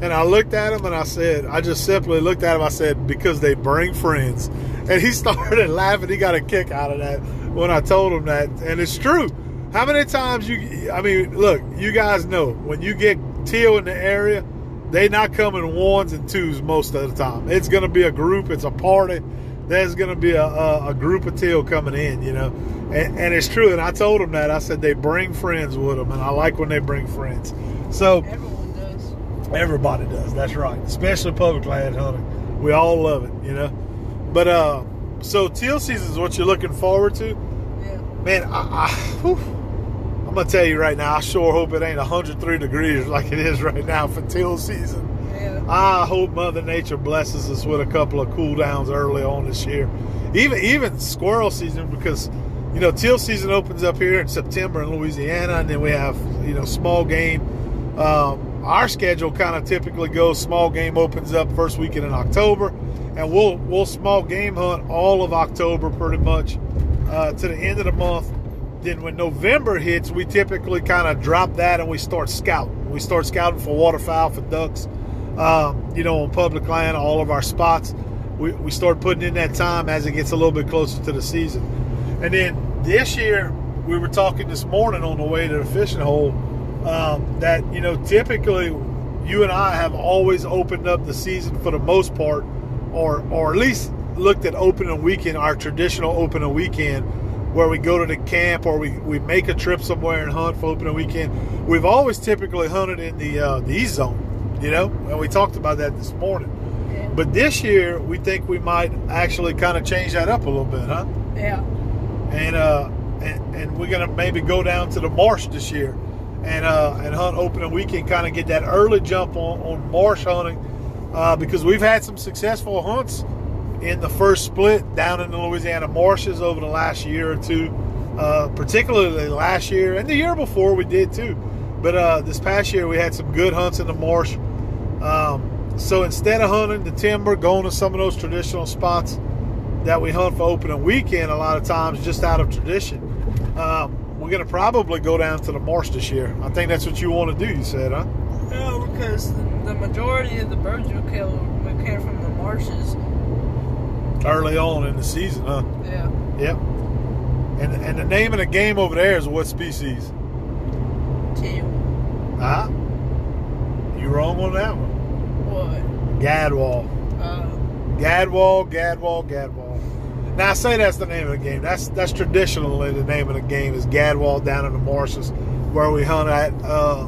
And I looked at him and I said, I just simply looked at him. I said, because they bring friends. And he started laughing. He got a kick out of that when I told him that, and it's true. How many times you? I mean, look, you guys know when you get teal in the area, they not come in ones and twos most of the time. It's gonna be a group. It's a party. There's gonna be a, a, a group of teal coming in, you know, and, and it's true. And I told them that. I said they bring friends with them, and I like when they bring friends. So Everyone does. Everybody does. That's right. Especially public land hunting. We all love it, you know. But uh, so teal season is what you're looking forward to, Yeah. man. I, I I'm gonna tell you right now. I sure hope it ain't 103 degrees like it is right now for teal season. Yeah. I hope Mother Nature blesses us with a couple of cool downs early on this year. Even even squirrel season because you know teal season opens up here in September in Louisiana, and then we have you know small game. Um, our schedule kind of typically goes small game opens up first weekend in October, and we'll we'll small game hunt all of October pretty much uh, to the end of the month. Then when November hits, we typically kind of drop that and we start scouting. We start scouting for waterfowl, for ducks, um, you know, on public land, all of our spots. We, we start putting in that time as it gets a little bit closer to the season. And then this year, we were talking this morning on the way to the fishing hole um, that, you know, typically you and I have always opened up the season for the most part, or, or at least looked at opening weekend, our traditional opening weekend, where we go to the camp or we, we make a trip somewhere and hunt for opening weekend. We've always typically hunted in the uh, the east zone, you know, and we talked about that this morning. Yeah. But this year, we think we might actually kind of change that up a little bit, huh? Yeah. And uh, and, and we're gonna maybe go down to the marsh this year, and uh, and hunt opening weekend, kind of get that early jump on on marsh hunting, uh, because we've had some successful hunts in the first split down in the Louisiana marshes over the last year or two, uh, particularly last year and the year before we did too. But uh, this past year we had some good hunts in the marsh. Um, so instead of hunting the timber, going to some of those traditional spots that we hunt for opening weekend, a lot of times just out of tradition, um, we're going to probably go down to the marsh this year. I think that's what you want to do. You said, huh? No, because the, majority of the birds we kill we kill from the marshes. Early on in the season, huh? Yeah. Yep. And and the name of the game over there is what species? Teal. Huh? wrong on that one. What? Gadwall. Uh, Gadwall, Gadwall, Gadwall. Now I say that's the name of the game. That's that's traditionally the name of the game is Gadwall down in the marshes where we hunt at. Uh,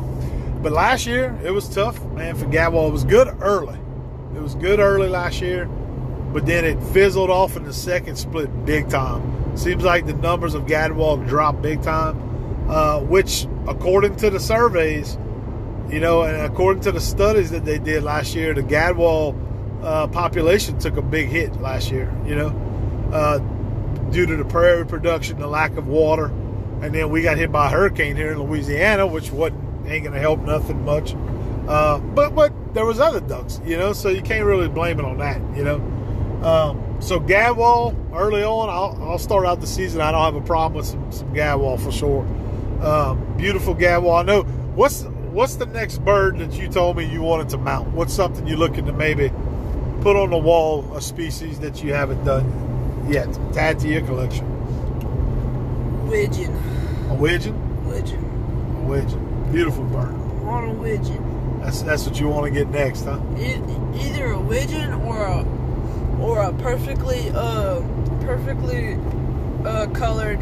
but last year it was tough, man, for Gadwall. It was good early. It was good early last year, but then it fizzled off in the second split big time. Seems like the numbers of Gadwall dropped big time, uh, which according to the surveys, you know, and according to the studies that they did last year, the Gadwall uh, population took a big hit last year. You know, uh, due to the prairie production, the lack of water, and then we got hit by a hurricane here in Louisiana, which wasn't ain't gonna help nothing much. Uh, but but there was other ducks, you know, so you can't really blame it on that, you know. Um, so Gadwall early on, I'll, I'll start out the season. I don't have a problem with some, some Gadwall for sure. Um, beautiful Gadwall. I know what's what's the next bird that you told me you wanted to mount? What's something you're looking to maybe put on the wall? A species that you haven't done yet to add to your collection. widgeon. A widgeon. Widgeon. A widgeon. Beautiful bird. On a widgeon. That's that's what you want to get next, huh? E- either a widgeon or a or a perfectly uh perfectly uh colored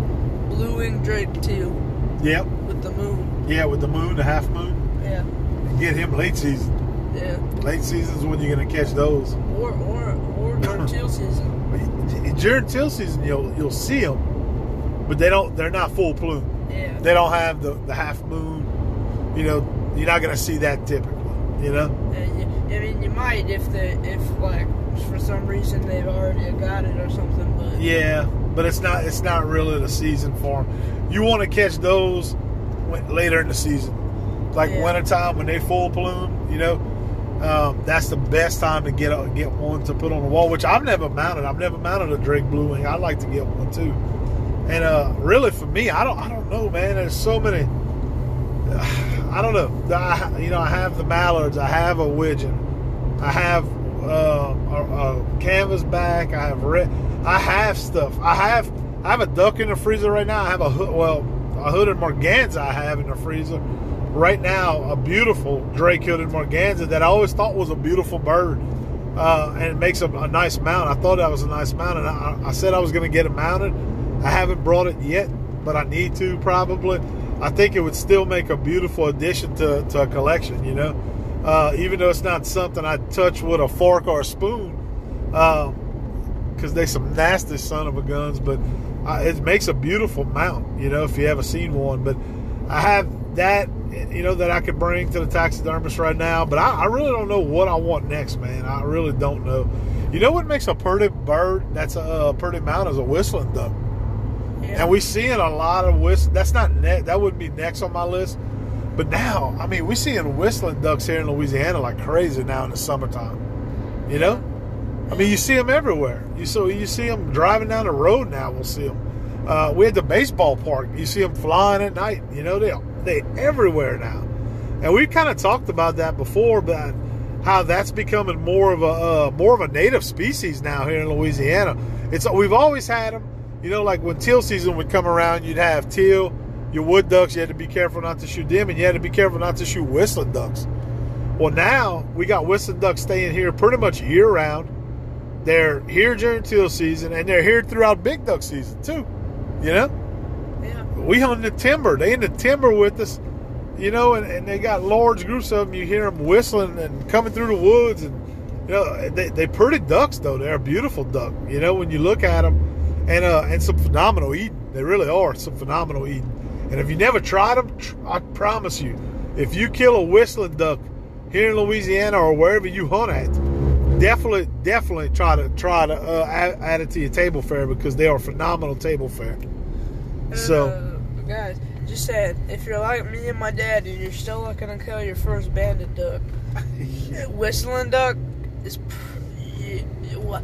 blue winged drake teal Yep. with the moon. Yeah, with the moon, the half moon. Yeah. And get him late season. Yeah. Late season's when you're gonna catch those. Or or or during teal season. During teal season, you'll you'll see them, but they don't. They're not full plume. Yeah. They don't have the, the half moon. You know, you're not gonna see that typically. You know. You, I mean, you might if they if like for some reason they've already got it or something. But Yeah, but it's not. It's not really the season for them. You want to catch those later in the season, like Yeah. wintertime when they full plume. You know, um, that's the best time to get a, get one to put on the wall. Which I've never mounted. I've never mounted a Drake Blue Wing. I'd like to get one too. And uh, really, for me, I don't. I don't know, man. There's so many. I don't know. I, you know, I have the mallards. I have a widgeon. I have uh, a, a canvas back. I have red. I have stuff. I have. I have a duck in the freezer right now. I have a hood. Well, a hooded merganser. I have in the freezer right now. A beautiful Drake hooded merganser that I always thought was a beautiful bird. Uh, and it makes a, a nice mount. I thought that was a nice mount, and I, I said I was going to get it mounted. I haven't brought it yet, but I need to probably. I think it would still make a beautiful addition to, to a collection, you know. Uh, even though it's not something I touch with a fork or a spoon, because they some nasty son of a guns. But uh, it makes a beautiful mount, you know, if you ever seen one. But I have that, you know, that I could bring to the taxidermist right now. But I, I really don't know what I want next, man. I really don't know. You know what makes a pretty bird that's a, uh pretty mount is a whistling duck. yeah. And we seeing a lot of whistle. That's not next. That wouldn't be next on my list. But now, I mean, we're seeing whistling ducks here in Louisiana like crazy now in the summertime. You know, I mean, you see them everywhere. You so you see them driving down the road now. We'll see them. Uh, we had the baseball park. You see them flying at night. You know, they they everywhere now. And we kind of talked about that before, but how that's becoming more of a uh, more of a native species now here in Louisiana. It's we've always had them. You know, like when teal season would come around, you'd have teal, your wood ducks. You had to be careful not to shoot them, and you had to be careful not to shoot whistling ducks. Well, now we got whistling ducks staying here pretty much year round. They're here during teal season, and they're here throughout big duck season too. You know, yeah. we hunt the timber. They in the timber with us, you know, and, and they got large groups of them. You hear them whistling and coming through the woods, and you know they they pretty ducks though. They're a beautiful duck. You know when you look at them, and uh and some phenomenal eating. They really are some phenomenal eating. And if you never tried them, I promise you, if you kill a whistling duck here in Louisiana or wherever you hunt at, definitely definitely try to try to uh, add, add it to your table fare because they are phenomenal table fare. So. Uh, guys, just saying, if you're like me and my dad and you're still looking to kill your first banded duck, whistling duck is. pr- y- y- wha-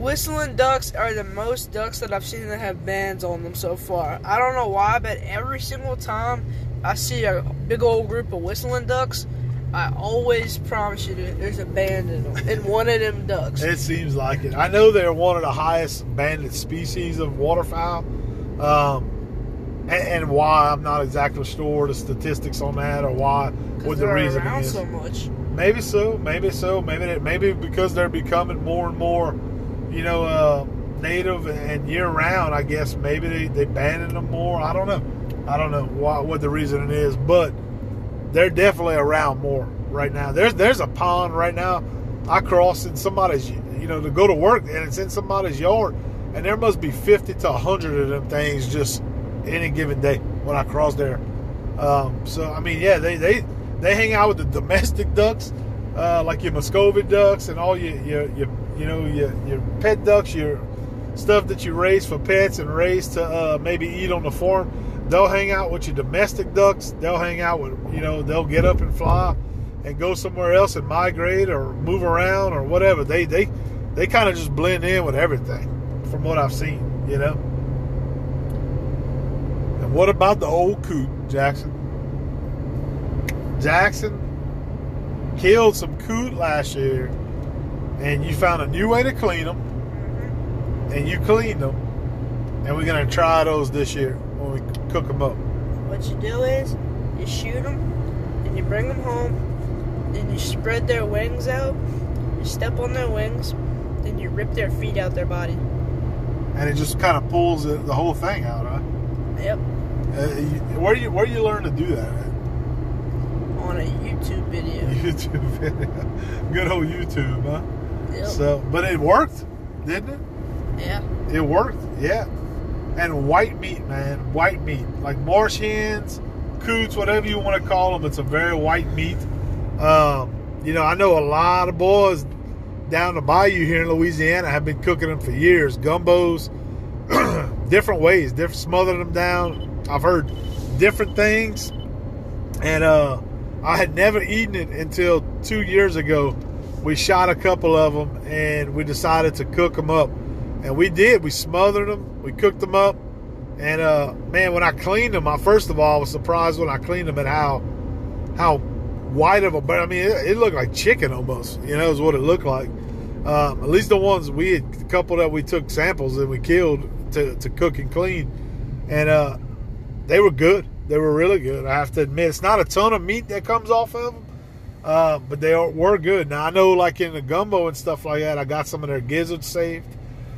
Whistling ducks are the most ducks that I've seen that have bands on them so far. I don't know why, but every single time I see a big old group of whistling ducks, I always promise you that there's a band in them, in one of them ducks. It seems like it. I know they're one of the highest banded species of waterfowl. Um, and, and why I'm not exactly sure the statistics on that or why what the reason around is. so much. maybe so, maybe so, maybe they, maybe because they're becoming more and more, you know, uh, native and year round. I guess maybe they they banning them more. I don't know. I don't know what what the reason is, but they're definitely around more right now. There's there's a pond right now. I cross in somebody's, you know, to go to work, and it's in somebody's yard, and there must be fifty to hundred of them things just any given day when I cross there. Um, so I mean, yeah, they they they hang out with the domestic ducks, uh, like your Muscovy ducks and all your your, your you know your your pet ducks, your stuff that you raise for pets and raise to uh, maybe eat on the farm. They'll hang out with your domestic ducks. They'll hang out with you know they'll get up and fly and go somewhere else and migrate or move around or whatever. They they they kind of just blend in with everything from what I've seen, you know. And what about the old coot, Jackson? Jackson killed some coot last year, and you found a new way to clean them, and you cleaned them, and we're gonna try those this year when we cook them up. What you do is you shoot them, and you bring them home, and you spread their wings out. You step on their wings, then you rip their feet out their body. And it just kind of pulls the, the whole thing out, huh? Yep, Uh, you, where you where you learn to do that? At? on a YouTube video. YouTube video. Good old YouTube, huh? Yep. So, but it worked, didn't it? yeah. It worked, yeah. And white meat, man, white meat, like marsh hens, coots, whatever you want to call them. It's a very white meat. Um, you know, I know a lot of boys down the bayou here in Louisiana have been cooking them for years. Gumbos, different ways, different smothering them down. I've heard different things, and uh, I had never eaten it until two years ago. We shot a couple of them, and we decided to cook them up, and we did. We smothered them, we cooked them up, and uh, man, when I cleaned them, I first of all I was surprised when I cleaned them at how how white of a I mean it, it looked like chicken almost. You know, is what it looked like. Um, at least the ones we had, a couple that we took samples and we killed to, to cook and clean, and uh, they were good. They were really good. I have to admit, it's not a ton of meat that comes off of them, uh, but they are, were good. Now I know, like in the gumbo and stuff like that, I got some of their gizzards saved.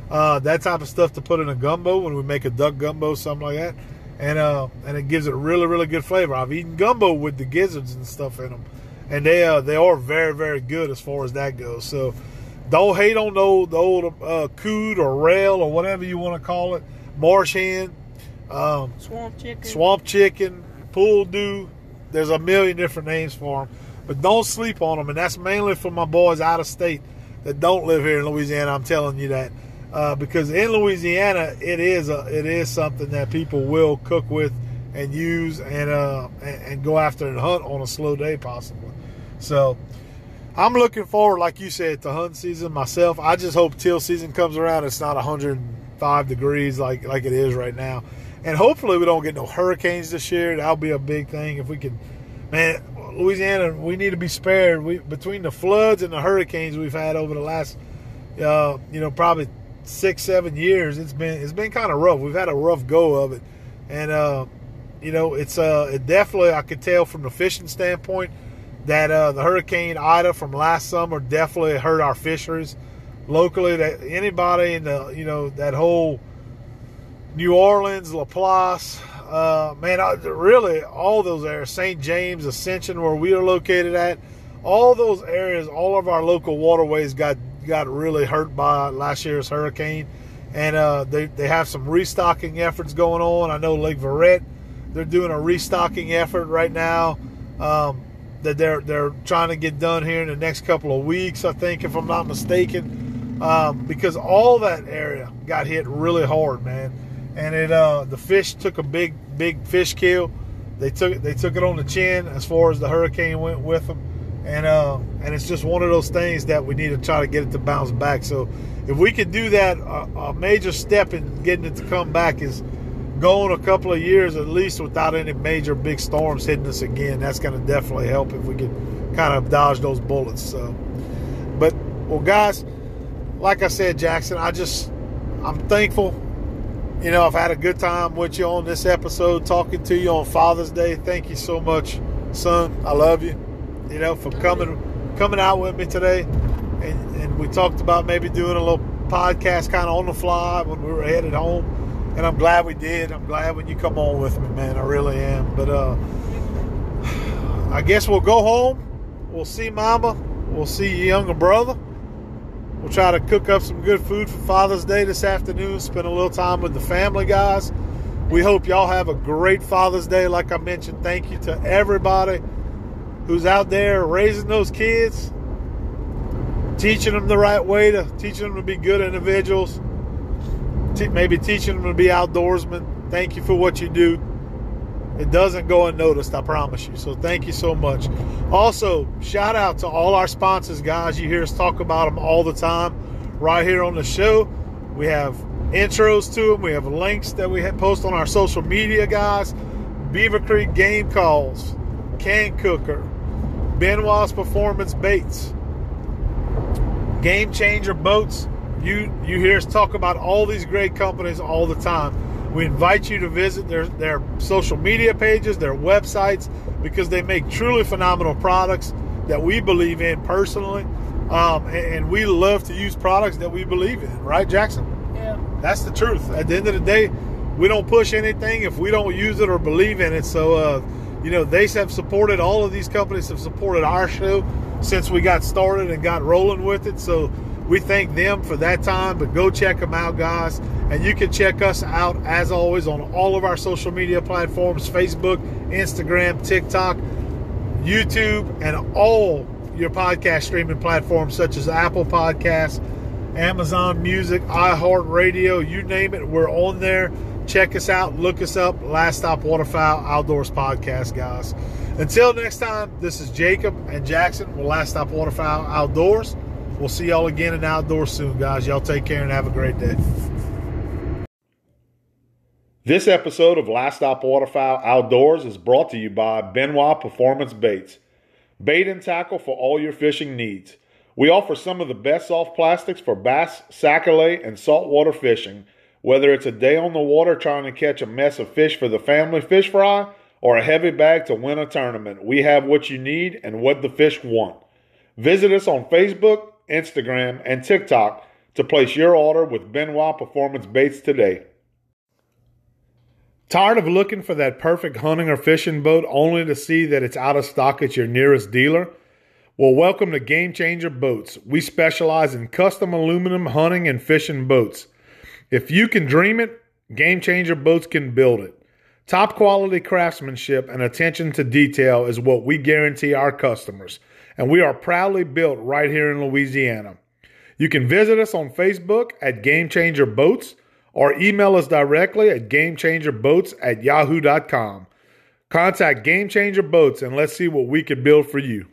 Uh, that type of stuff to put in a gumbo when we make a duck gumbo, something like that, and uh, and it gives it a really, really good flavor. I've eaten gumbo with the gizzards and stuff in them, and they uh, they are very, very good as far as that goes. So don't hate on the old, the old uh, coot or rail or whatever you want to call it, marsh hen. Um, Swamp chicken. swamp chicken, poule d'eau. There's a million different names for them, but don't sleep on them. And that's mainly for my boys out of state that don't live here in Louisiana. I'm telling you that uh, because in Louisiana, it is a, it is something that people will cook with and use and uh, and, and go after and hunt on a slow day possibly. So. I'm looking forward, like you said, to hunt season myself. I just hope till season comes around. It's not 105 degrees like like it is right now, and hopefully we don't get no hurricanes this year. That'll be a big thing if we can. Man, Louisiana, we need to be spared. We between the floods and the hurricanes we've had over the last, uh, you know, probably six seven years. It's been it's been kind of rough. We've had a rough go of it, and uh, you know, it's uh, it definitely I could tell from the fishing standpoint that uh, the Hurricane Ida from last summer definitely hurt our fisheries locally. That anybody in the you know that whole New Orleans, LaPlace, uh, man, I, really all those areas, St. James, Ascension, where we are located at, all those areas, all of our local waterways got got really hurt by last year's hurricane, and uh, they they have some restocking efforts going on. I know Lake Verret, they're doing a restocking effort right now. Um, that they're they're trying to get done here in the next couple of weeks, I think, if I'm not mistaken, um, because all that area got hit really hard, man, and it uh, the fish took a big big fish kill. They took they took it on the chin as far as the hurricane went with them, and uh, and it's just one of those things that we need to try to get it to bounce back. So if we could do that, a, a major step in getting it to come back is going a couple of years at least without any major big storms hitting us again. That's going to definitely help if we can kind of dodge those bullets. So, but well, guys, like I said, Jackson, I just I'm thankful. You know, I've had a good time with you on this episode, talking to you on Father's Day. Thank you so much, son. I love you. You know, for coming coming out with me today. And, and we talked about maybe doing a little podcast kind of on the fly when we were headed home. And I'm glad we did. I'm glad when you come on with me, man. I really am. But uh, I guess we'll go home. We'll see Mama. We'll see your younger brother. We'll try to cook up some good food for Father's Day this afternoon. Spend a little time with the family, guys. We hope y'all have a great Father's Day. Like I mentioned, thank you to everybody who's out there raising those kids, teaching them the right way, to teaching them to be good individuals, maybe teaching them to be outdoorsmen. Thank you for what you do. It doesn't go unnoticed, I promise you. So thank you so much. Also, shout out to all our sponsors, guys. You hear us talk about them all the time right here on the show. We have intros to them. We have links that we post on our social media, guys. Beaver Creek Game Calls, Can Cooker, Benoit's Performance Baits, Game Changer Boats. You you hear us talk about all these great companies all the time. We invite you to visit their, their social media pages, their websites, because they make truly phenomenal products that we believe in personally. Um, and, and, we love to use products that we believe in, right, Jackson? Yeah. That's the truth. At the end of the day, we don't push anything if we don't use it or believe in it. So, uh, you know, they have supported, all of these companies have supported our show since we got started and got rolling with it. So, we thank them for that time, but go check them out, guys. And you can check us out, as always, on all of our social media platforms Facebook, Instagram, TikTok, YouTube, and all your podcast streaming platforms such as Apple Podcasts, Amazon Music, iHeartRadio, you name it, we're on there. Check us out, look us up. Last Stop Waterfowl Outdoors Podcast, guys. Until next time, this is Jacob and Jackson with Last Stop Waterfowl Outdoors. We'll see y'all again in outdoors soon, guys. Y'all take care and have a great day. This episode of Last Stop Waterfowl Outdoors is brought to you by Benoit Performance Baits. Bait and tackle for all your fishing needs. We offer some of the best soft plastics for bass, sac-a-lait, and saltwater fishing. Whether it's a day on the water trying to catch a mess of fish for the family fish fry or a heavy bag to win a tournament, we have what you need and what the fish want. Visit us on Facebook, Instagram, and TikTok to place your order with Benoit Performance Baits today. Tired of looking for that perfect hunting or fishing boat only to see that it's out of stock at your nearest dealer? Well, welcome to Game Changer Boats. We specialize in custom aluminum hunting and fishing boats. If you can dream it, Game Changer Boats can build it. Top quality craftsmanship and attention to detail is what we guarantee our customers and we are proudly built right here in Louisiana. You can visit us on Facebook at Game Changer Boats or email us directly at gamechangerboats at yahoo.com. Contact Game Changer Boats and let's see what we can build for you.